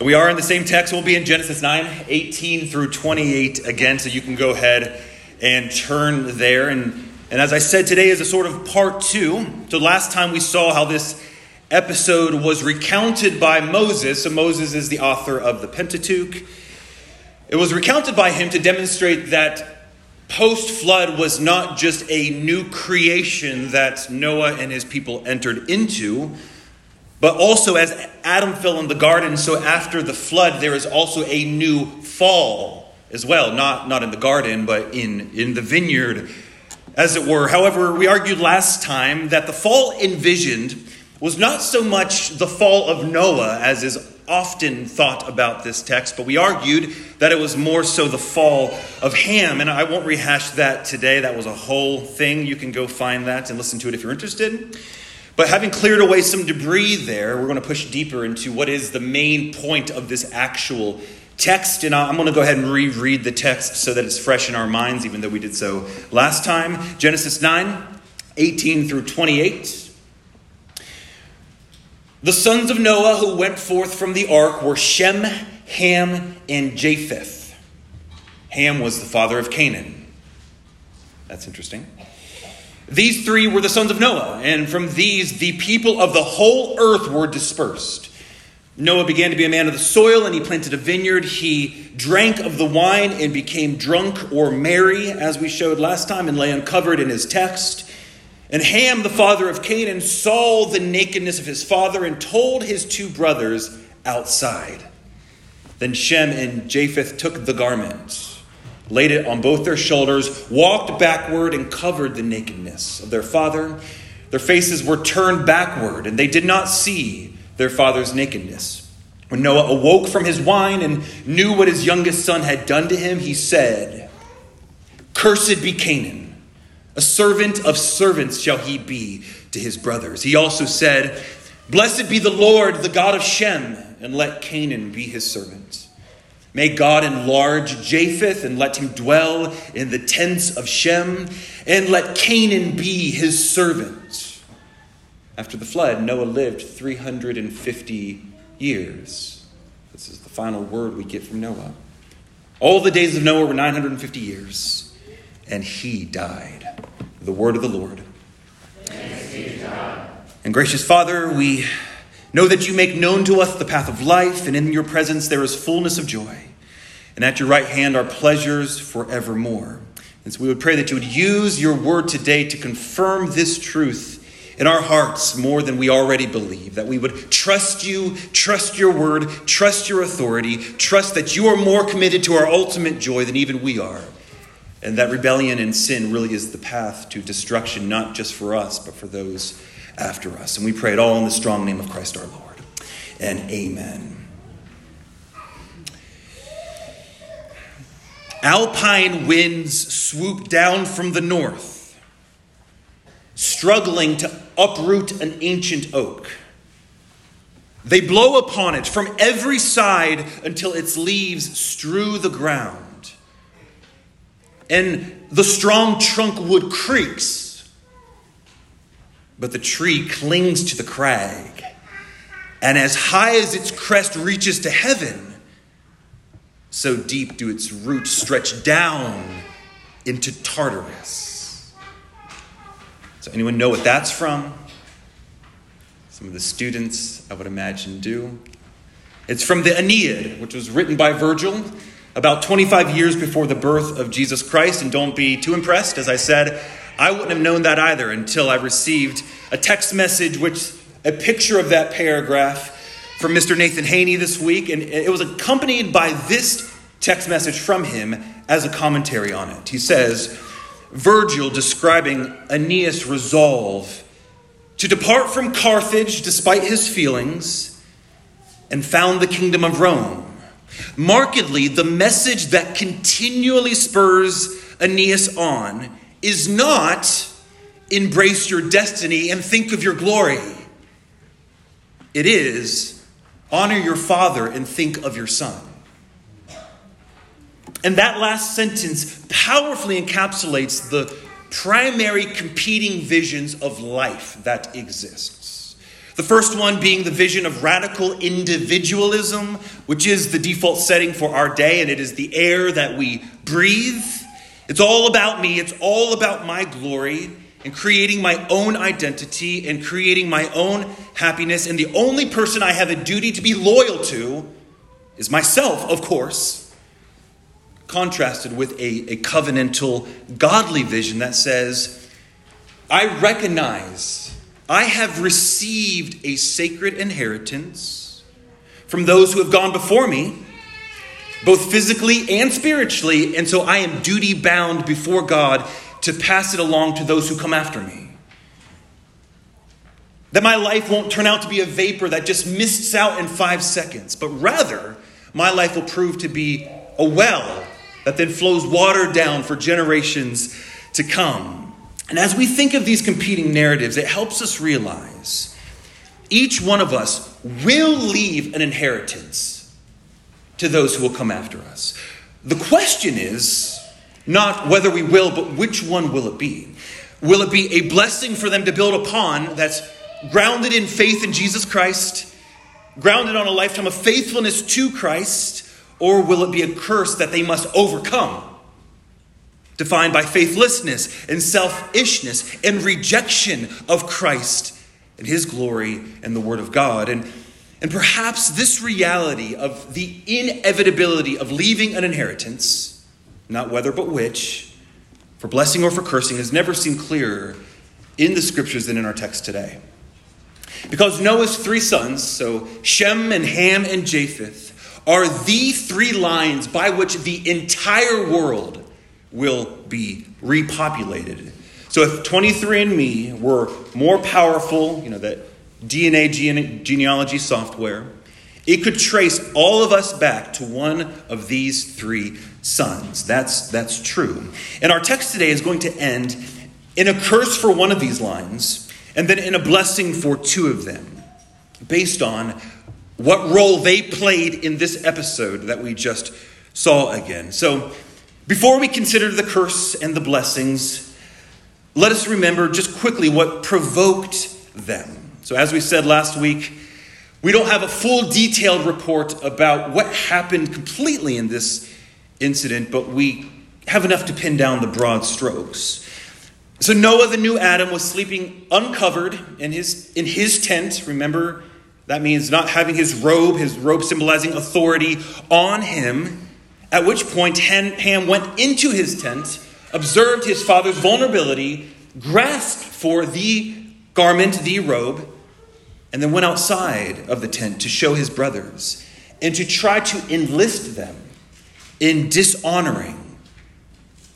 We are in the same text. We'll be in Genesis 9, 18 through 28 again, so you can go ahead and turn there. And, and as I said, today is a sort of part two. So last time we saw how this episode was recounted by Moses. So Moses is the author of the Pentateuch. It was recounted by him to demonstrate that post flood was not just a new creation that Noah and his people entered into but also, as Adam fell in the garden, so after the flood, there is also a new fall as well. Not, not in the garden, but in, in the vineyard, as it were. However, we argued last time that the fall envisioned was not so much the fall of Noah, as is often thought about this text, but we argued that it was more so the fall of Ham. And I won't rehash that today. That was a whole thing. You can go find that and listen to it if you're interested. But having cleared away some debris there, we're going to push deeper into what is the main point of this actual text. And I'm going to go ahead and reread the text so that it's fresh in our minds, even though we did so last time. Genesis 9, 18 through 28. The sons of Noah who went forth from the ark were Shem, Ham, and Japheth. Ham was the father of Canaan. That's interesting. These three were the sons of Noah, and from these the people of the whole earth were dispersed. Noah began to be a man of the soil, and he planted a vineyard. He drank of the wine and became drunk or merry, as we showed last time and lay uncovered in his text. And Ham, the father of Canaan, saw the nakedness of his father and told his two brothers outside. Then Shem and Japheth took the garment laid it on both their shoulders, walked backward, and covered the nakedness of their father. Their faces were turned backward, and they did not see their father's nakedness. When Noah awoke from his wine and knew what his youngest son had done to him, he said, Cursed be Canaan, a servant of servants shall he be to his brothers. He also said, Blessed be the Lord, the God of Shem, and let Canaan be his servant. May God enlarge Japheth and let him dwell in the tents of Shem, and let Canaan be his servant. After the flood, Noah lived 350 years. This is the final word we get from Noah. All the days of Noah were 950 years, and he died. The word of the Lord. And gracious Father, we Know that you make known to us the path of life, and in your presence there is fullness of joy. And at your right hand are pleasures forevermore. And so we would pray that you would use your word today to confirm this truth in our hearts more than we already believe. That we would trust you, trust your word, trust your authority, trust that you are more committed to our ultimate joy than even we are. And that rebellion and sin really is the path to destruction, not just for us, but for those after us. And we pray it all in the strong name of Christ our Lord. And amen. Alpine winds swoop down from the north, struggling to uproot an ancient oak. They blow upon it from every side until its leaves strew the ground. And the strong trunk wood creaks but the tree clings to the crag. And as high as its crest reaches to heaven, so deep do its roots stretch down into Tartarus. So, anyone know what that's from? Some of the students, I would imagine, do. It's from the Aeneid, which was written by Virgil about 25 years before the birth of Jesus Christ. And don't be too impressed. As I said, I wouldn't have known that either until I received a text message, which a picture of that paragraph from Mr. Nathan Haney this week, and it was accompanied by this text message from him as a commentary on it. He says, Virgil describing Aeneas' resolve to depart from Carthage despite his feelings and found the kingdom of Rome. Markedly, the message that continually spurs Aeneas on is not embrace your destiny and think of your glory. It is honor your father and think of your son. And that last sentence powerfully encapsulates the primary competing visions of life that exists. The first one being the vision of radical individualism, which is the default setting for our day, and it is the air that we breathe. It's all about me, it's all about my glory, and creating my own identity and creating my own happiness. And the only person I have a duty to be loyal to is myself, of course. Contrasted with a, a covenantal, godly vision that says, I recognize I have received a sacred inheritance from those who have gone before me, both physically and spiritually, and so I am duty bound before God to pass it along to those who come after me. That my life won't turn out to be a vapor that just mists out in five seconds, but rather, my life will prove to be a well that then flows water down for generations to come. And as we think of these competing narratives, it helps us realize each one of us will leave an inheritance to those who will come after us. The question is not whether we will, but which one will it be? Will it be a blessing for them to build upon that's grounded in faith in Jesus Christ, grounded on a lifetime of faithfulness to Christ, or will it be a curse that they must overcome? defined by faithlessness and selfishness and rejection of Christ and his glory and the Word of God. And, and perhaps this reality of the inevitability of leaving an inheritance, not whether but which, for blessing or for cursing, has never seemed clearer in the scriptures than in our text today. Because Noah's three sons, so Shem and Ham and Japheth, are the three lines by which the entire world will be repopulated. So if 23andMe were more powerful, you know, that DNA gene- genealogy software, it could trace all of us back to one of these three sons. That's, that's true. And our text today is going to end in a curse for one of these lines, and then in a blessing for two of them, based on what role they played in this episode that we just saw again. So before we consider the curse and the blessings, let us remember just quickly what provoked them. So, as we said last week, we don't have a full detailed report about what happened completely in this incident, but we have enough to pin down the broad strokes. So Noah, the new Adam, was sleeping uncovered in his, in his tent. Remember, that means not having his robe, his robe symbolizing authority, on him. At which point Ham went into his tent, observed his father's vulnerability, grasped for the garment, the robe, and then went outside of the tent to show his brothers and to try to enlist them in dishonoring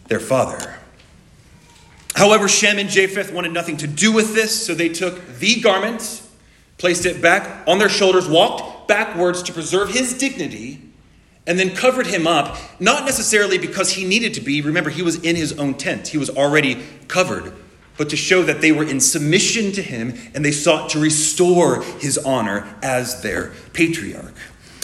their father. However, Shem and Japheth wanted nothing to do with this, so they took the garment, placed it back on their shoulders, walked backwards to preserve his dignity and then covered him up, not necessarily because he needed to be. Remember, he was in his own tent, he was already covered, but to show that they were in submission to him and they sought to restore his honor as their patriarch.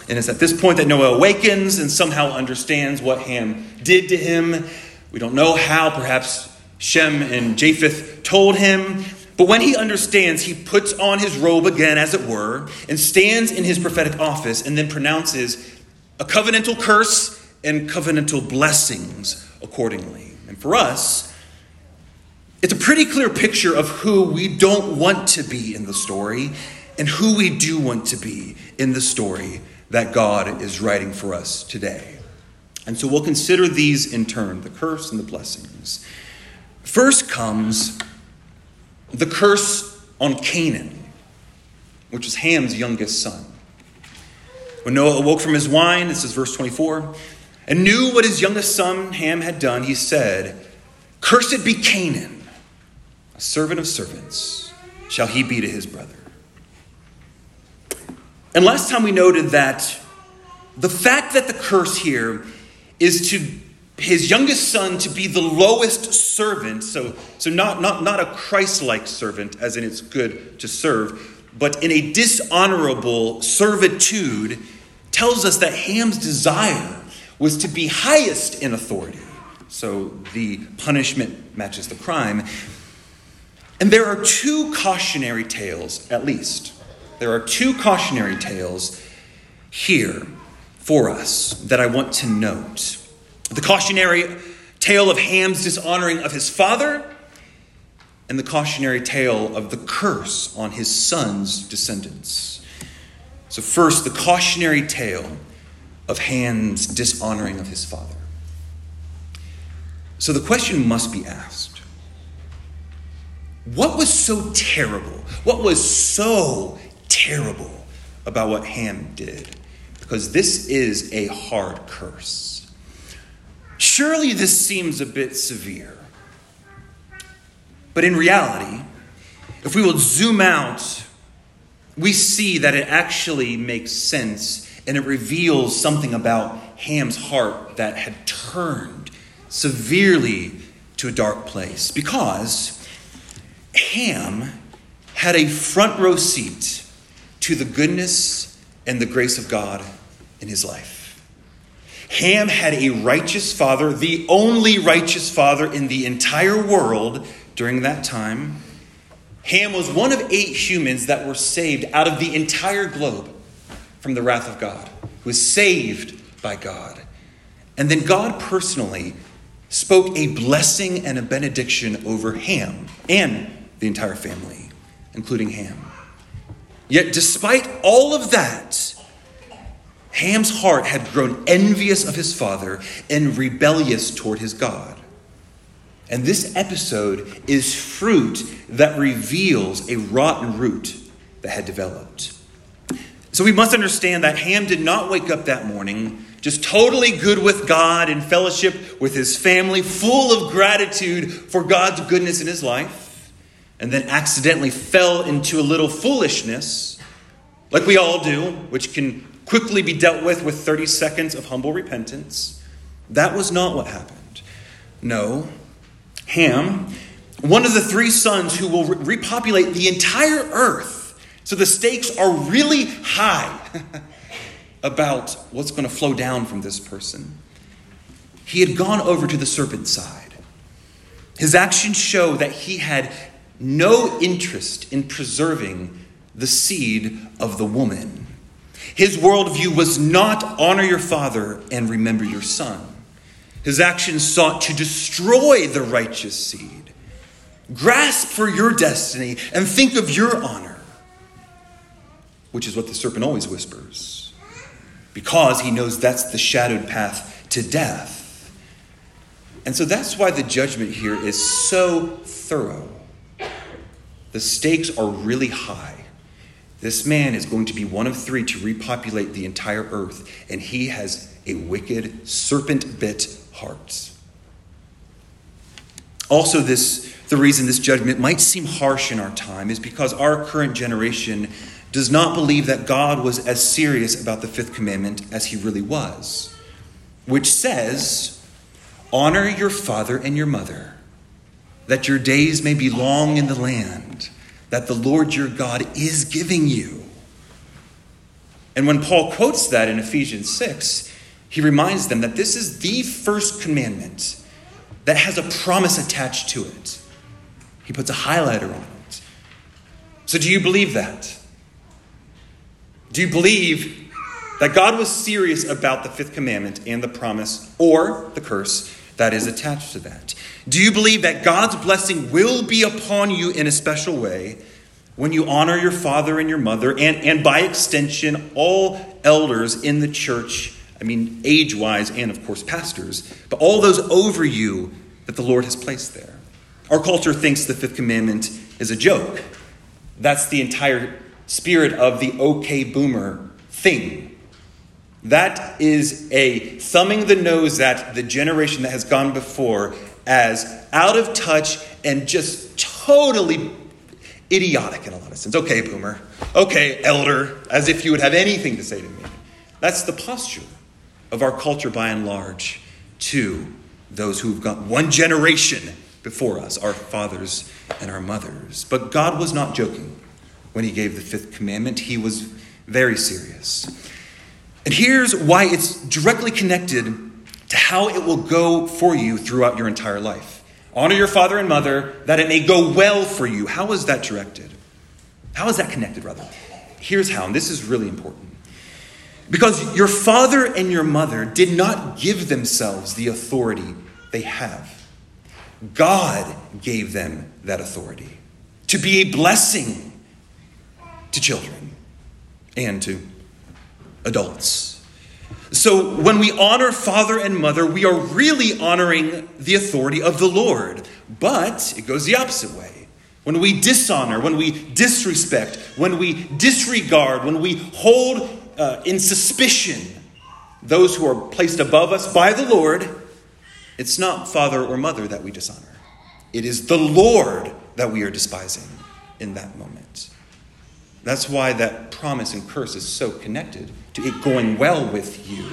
And it's at this point that Noah awakens and somehow understands what Ham did to him. We don't know how, perhaps Shem and Japheth told him. But when he understands, he puts on his robe again, as it were, and stands in his prophetic office and then pronounces a covenantal curse and covenantal blessings accordingly. And for us, it's a pretty clear picture of who we don't want to be in the story and who we do want to be in the story that God is writing for us today. And so we'll consider these in turn the curse and the blessings. First comes the curse on Canaan, which is Ham's youngest son. When Noah awoke from his wine, this is verse 24, and knew what his youngest son Ham had done, he said, Cursed be Canaan, servant of servants, shall he be to his brother. And last time we noted that the fact that the curse here is to his youngest son to be the lowest servant, so, so not, not, not a Christ like servant, as in it's good to serve, but in a dishonorable servitude tells us that Ham's desire was to be highest in authority. So the punishment matches the crime. And there are two cautionary tales, at least, there are two cautionary tales here for us that I want to note. The cautionary tale of Ham's dishonoring of his father, and the cautionary tale of the curse on his son's descendants. So, first, the cautionary tale of Ham's dishonoring of his father. So, the question must be asked what was so terrible? What was so terrible about what Ham did? Because this is a hard curse. Surely this seems a bit severe. But in reality, if we will zoom out, we see that it actually makes sense and it reveals something about Ham's heart that had turned severely to a dark place. Because Ham had a front row seat to the goodness and the grace of God in his life. Ham had a righteous father, the only righteous father in the entire world during that time. Ham was one of eight humans that were saved out of the entire globe from the wrath of God, who was saved by God. And then God personally spoke a blessing and a benediction over Ham and the entire family, including Ham. Yet, despite all of that, Ham's heart had grown envious of his father and rebellious toward his God. And this episode is fruit that reveals a rotten root that had developed. So we must understand that Ham did not wake up that morning just totally good with God in fellowship with his family, full of gratitude for God's goodness in his life, and then accidentally fell into a little foolishness, like we all do, which can quickly be dealt with with 30 seconds of humble repentance. That was not what happened. No, Ham, one of the three sons who will re- repopulate the entire earth. So the stakes are really high about what's going to flow down from this person. He had gone over to the serpent's side. His actions show that he had no interest in preserving the seed of the woman. His worldview was not honor your father and remember your son. His actions sought to destroy the righteous seed. Grasp for your destiny and think of your honor, which is what the serpent always whispers, because he knows that's the shadowed path to death. And so that's why the judgment here is so thorough. The stakes are really high. This man is going to be one of three to repopulate the entire earth, and he has a wicked, serpent bit heart. Also, this, the reason this judgment might seem harsh in our time is because our current generation does not believe that God was as serious about the fifth commandment as he really was, which says, Honor your father and your mother, that your days may be long in the land that the Lord your God is giving you. And when Paul quotes that in Ephesians 6, he reminds them that this is the first commandment that has a promise attached to it. He puts a highlighter on it. So, do you believe that? Do you believe that God was serious about the fifth commandment and the promise or the curse that is attached to that? Do you believe that God's blessing will be upon you in a special way when you honor your father and your mother, and, and by extension, all elders in the church? I mean, age wise, and of course, pastors, but all those over you that the Lord has placed there. Our culture thinks the fifth commandment is a joke. That's the entire spirit of the okay boomer thing. That is a thumbing the nose at the generation that has gone before as out of touch and just totally idiotic in a lot of sense. Okay, boomer. Okay, elder, as if you would have anything to say to me. That's the posture of our culture by and large to those who've got one generation before us, our fathers and our mothers. But God was not joking when he gave the fifth commandment, he was very serious. And here's why it's directly connected to how it will go for you throughout your entire life. Honor your father and mother that it may go well for you. How is that directed? How is that connected, rather? Here's how, and this is really important. Because your father and your mother did not give themselves the authority they have. God gave them that authority to be a blessing to children and to adults. So when we honor father and mother, we are really honoring the authority of the Lord. But it goes the opposite way. When we dishonor, when we disrespect, when we disregard, when we hold uh, in suspicion those who are placed above us by the Lord, it's not father or mother that we dishonor. It is the Lord that we are despising in that moment. That's why that promise and curse is so connected to it going well with you.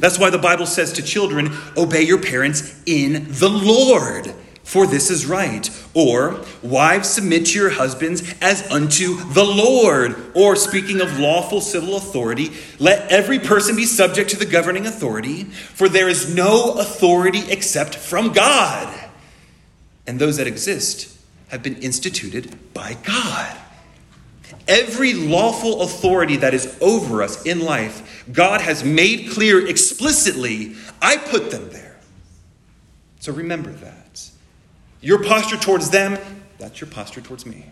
That's why the Bible says to children, obey your parents in the Lord, for this is right. Or, wives, submit to your husbands as unto the Lord. Or, speaking of lawful civil authority, let every person be subject to the governing authority, for there is no authority except from God. And those that exist have been instituted by God. Every lawful authority that is over us in life, God has made clear explicitly, I put them there. So remember that. Your posture towards them, that's your posture towards me.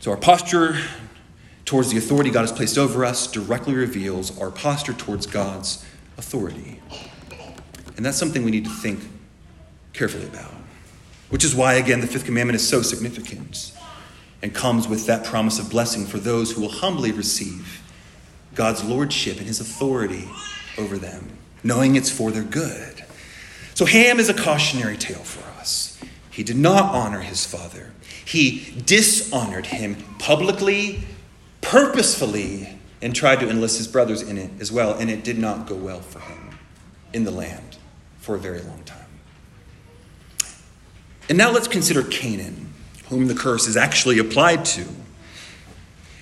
So our posture towards the authority God has placed over us directly reveals our posture towards God's authority. And that's something we need to think carefully about. Which is why, again, the fifth commandment is so significant and comes with that promise of blessing for those who will humbly receive God's lordship and his authority over them, knowing it's for their good. So, Ham is a cautionary tale for us. He did not honor his father, he dishonored him publicly, purposefully, and tried to enlist his brothers in it as well, and it did not go well for him in the land for a very long time. And now let's consider Canaan, whom the curse is actually applied to.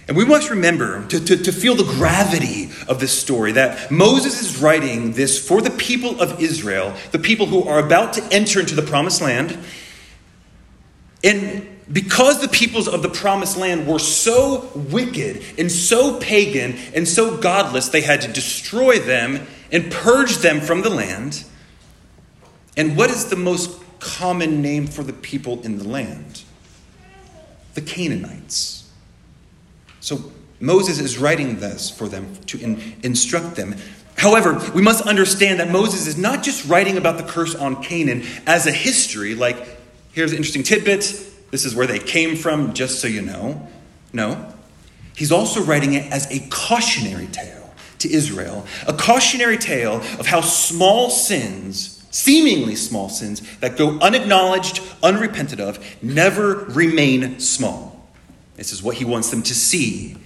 And we must remember to, to, to, feel the gravity of this story that Moses is writing this for the people of Israel, the people who are about to enter into the promised land. And because the peoples of the promised land were so wicked and so pagan and so godless, they had to destroy them and purge them from the land. And what is the most common name for the people in the land the Canaanites. So Moses is writing this for them to in, instruct them. However, we must understand that Moses is not just writing about the curse on Canaan as a history, like, here's an interesting tidbit, this is where they came from, just so you know. No. He's also writing it as a cautionary tale to Israel, a cautionary tale of how small sins seemingly small sins that go unacknowledged, unrepented of, never remain small. This is what he wants them to see.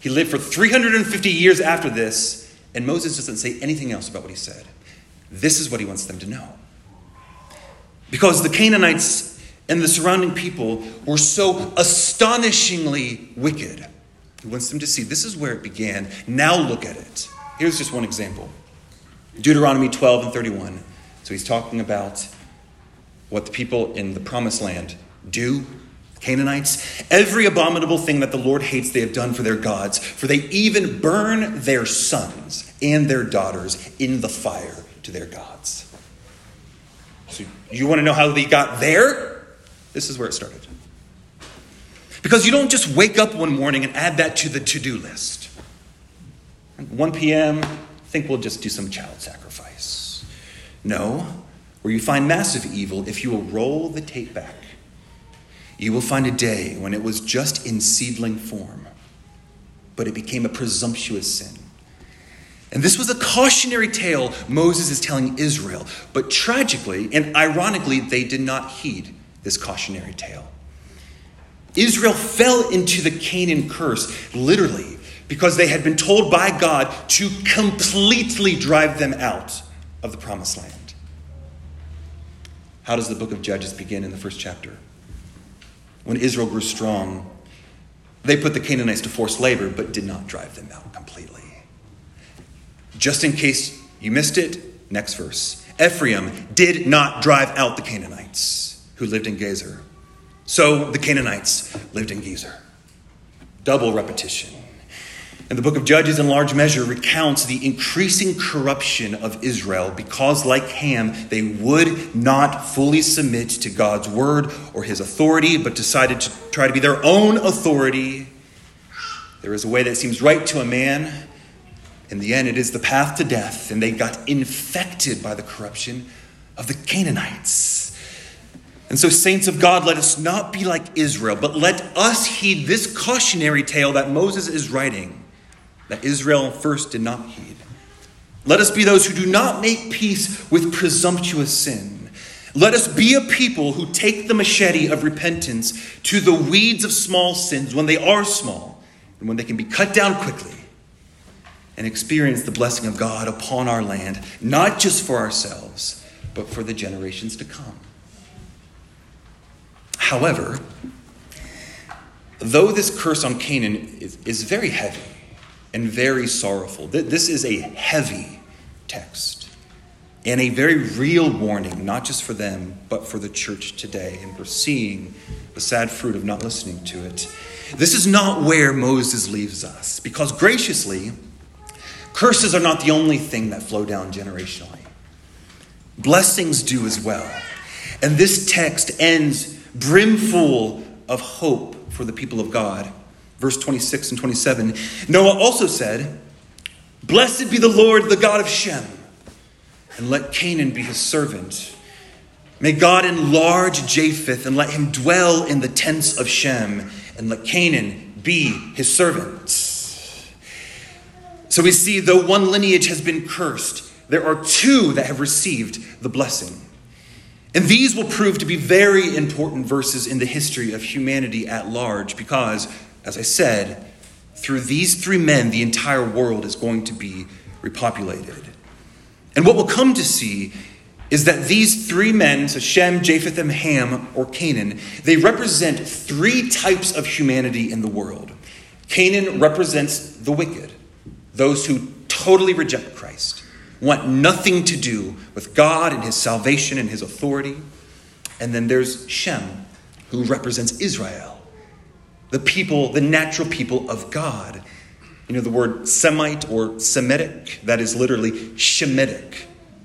He lived for 350 years after this, and Moses doesn't say anything else about what he said. This is what he wants them to know. Because the Canaanites and the surrounding people were so astonishingly wicked. He wants them to see this is where it began. Now look at it. Here's just one example Deuteronomy 12 and 31. So he's talking about what the people in the promised land do. Canaanites, every abominable thing that the Lord hates, they have done for their gods, for they even burn their sons and their daughters in the fire to their gods. So, you want to know how they got there? This is where it started. Because you don't just wake up one morning and add that to the to do list. 1 p.m., I think we'll just do some child sacrifice. No, where you find massive evil, if you will roll the tape back, you will find a day when it was just in seedling form, but it became a presumptuous sin. And this was a cautionary tale Moses is telling Israel, but tragically and ironically, they did not heed this cautionary tale. Israel fell into the Canaan curse, literally, because they had been told by God to completely drive them out of the promised land. How does the book of Judges begin in the first chapter? When Israel grew strong, they put the Canaanites to forced labor, but did not drive them out completely. Just in case you missed it, next verse. Ephraim did not drive out the Canaanites who lived in Gezer. So the Canaanites lived in Gezer. Double repetition. And the book of Judges, in large measure, recounts the increasing corruption of Israel because, like Ham, they would not fully submit to God's word or his authority, but decided to try to be their own authority. There is a way that seems right to a man. In the end, it is the path to death, and they got infected by the corruption of the Canaanites. And so, saints of God, let us not be like Israel, but let us heed this cautionary tale that Moses is writing, that Israel first did not heed. Let us be those who do not make peace with presumptuous sin. Let us be a people who take the machete of repentance to the weeds of small sins when they are small and when they can be cut down quickly and experience the blessing of God upon our land, not just for ourselves, but for the generations to come. However, though this curse on Canaan is, is very heavy and very sorrowful, this is a heavy text and a very real warning, not just for them, but for the church today. And we're seeing the sad fruit of not listening to it. This is not where Moses leaves us, because graciously, curses are not the only thing that flow down generationally. Blessings do as well. And this text ends brimful of hope for the people of God. Verse 26 and 27 Noah also said, Blessed be the Lord, the God of Shem, and let Canaan be his servant. May God enlarge Japheth and let him dwell in the tents of Shem, and let Canaan be his servant. So we see, though one lineage has been cursed, there are two that have received the blessing. And these will prove to be very important verses in the history of humanity at large because, as I said, through these three men, the entire world is going to be repopulated. And what we'll come to see is that these three men, so Shem, Japheth, and Ham, or Canaan, they represent three types of humanity in the world. Canaan represents the wicked, those who totally reject Christ want nothing to do with God and his salvation and his authority. And then there's Shem, who represents Israel, the people, the natural people of God. You know, the word Semite or Semitic, that is literally Shemitic.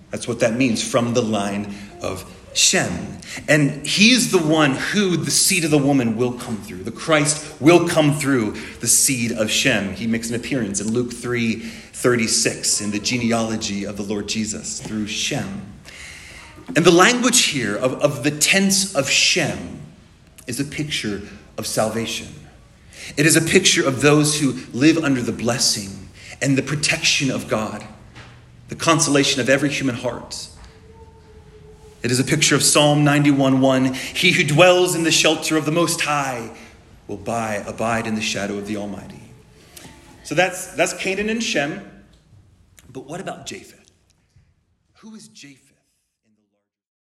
That's what that means from the line of Shem. And he's the one who the seed of the woman will come through. The Christ will come through the seed of Shem. He makes an appearance in Luke 3 36 in the genealogy of the Lord Jesus through Shem. And the language here of, of the tents of Shem is a picture of salvation. It is a picture of those who live under the blessing and the protection of God, the consolation of every human heart it is a picture of Psalm 91:1. He who dwells in the shelter of the Most High will buy, abide in the shadow of the Almighty. So that's, that's Canaan and Shem. But what about Japheth? Who is Japheth?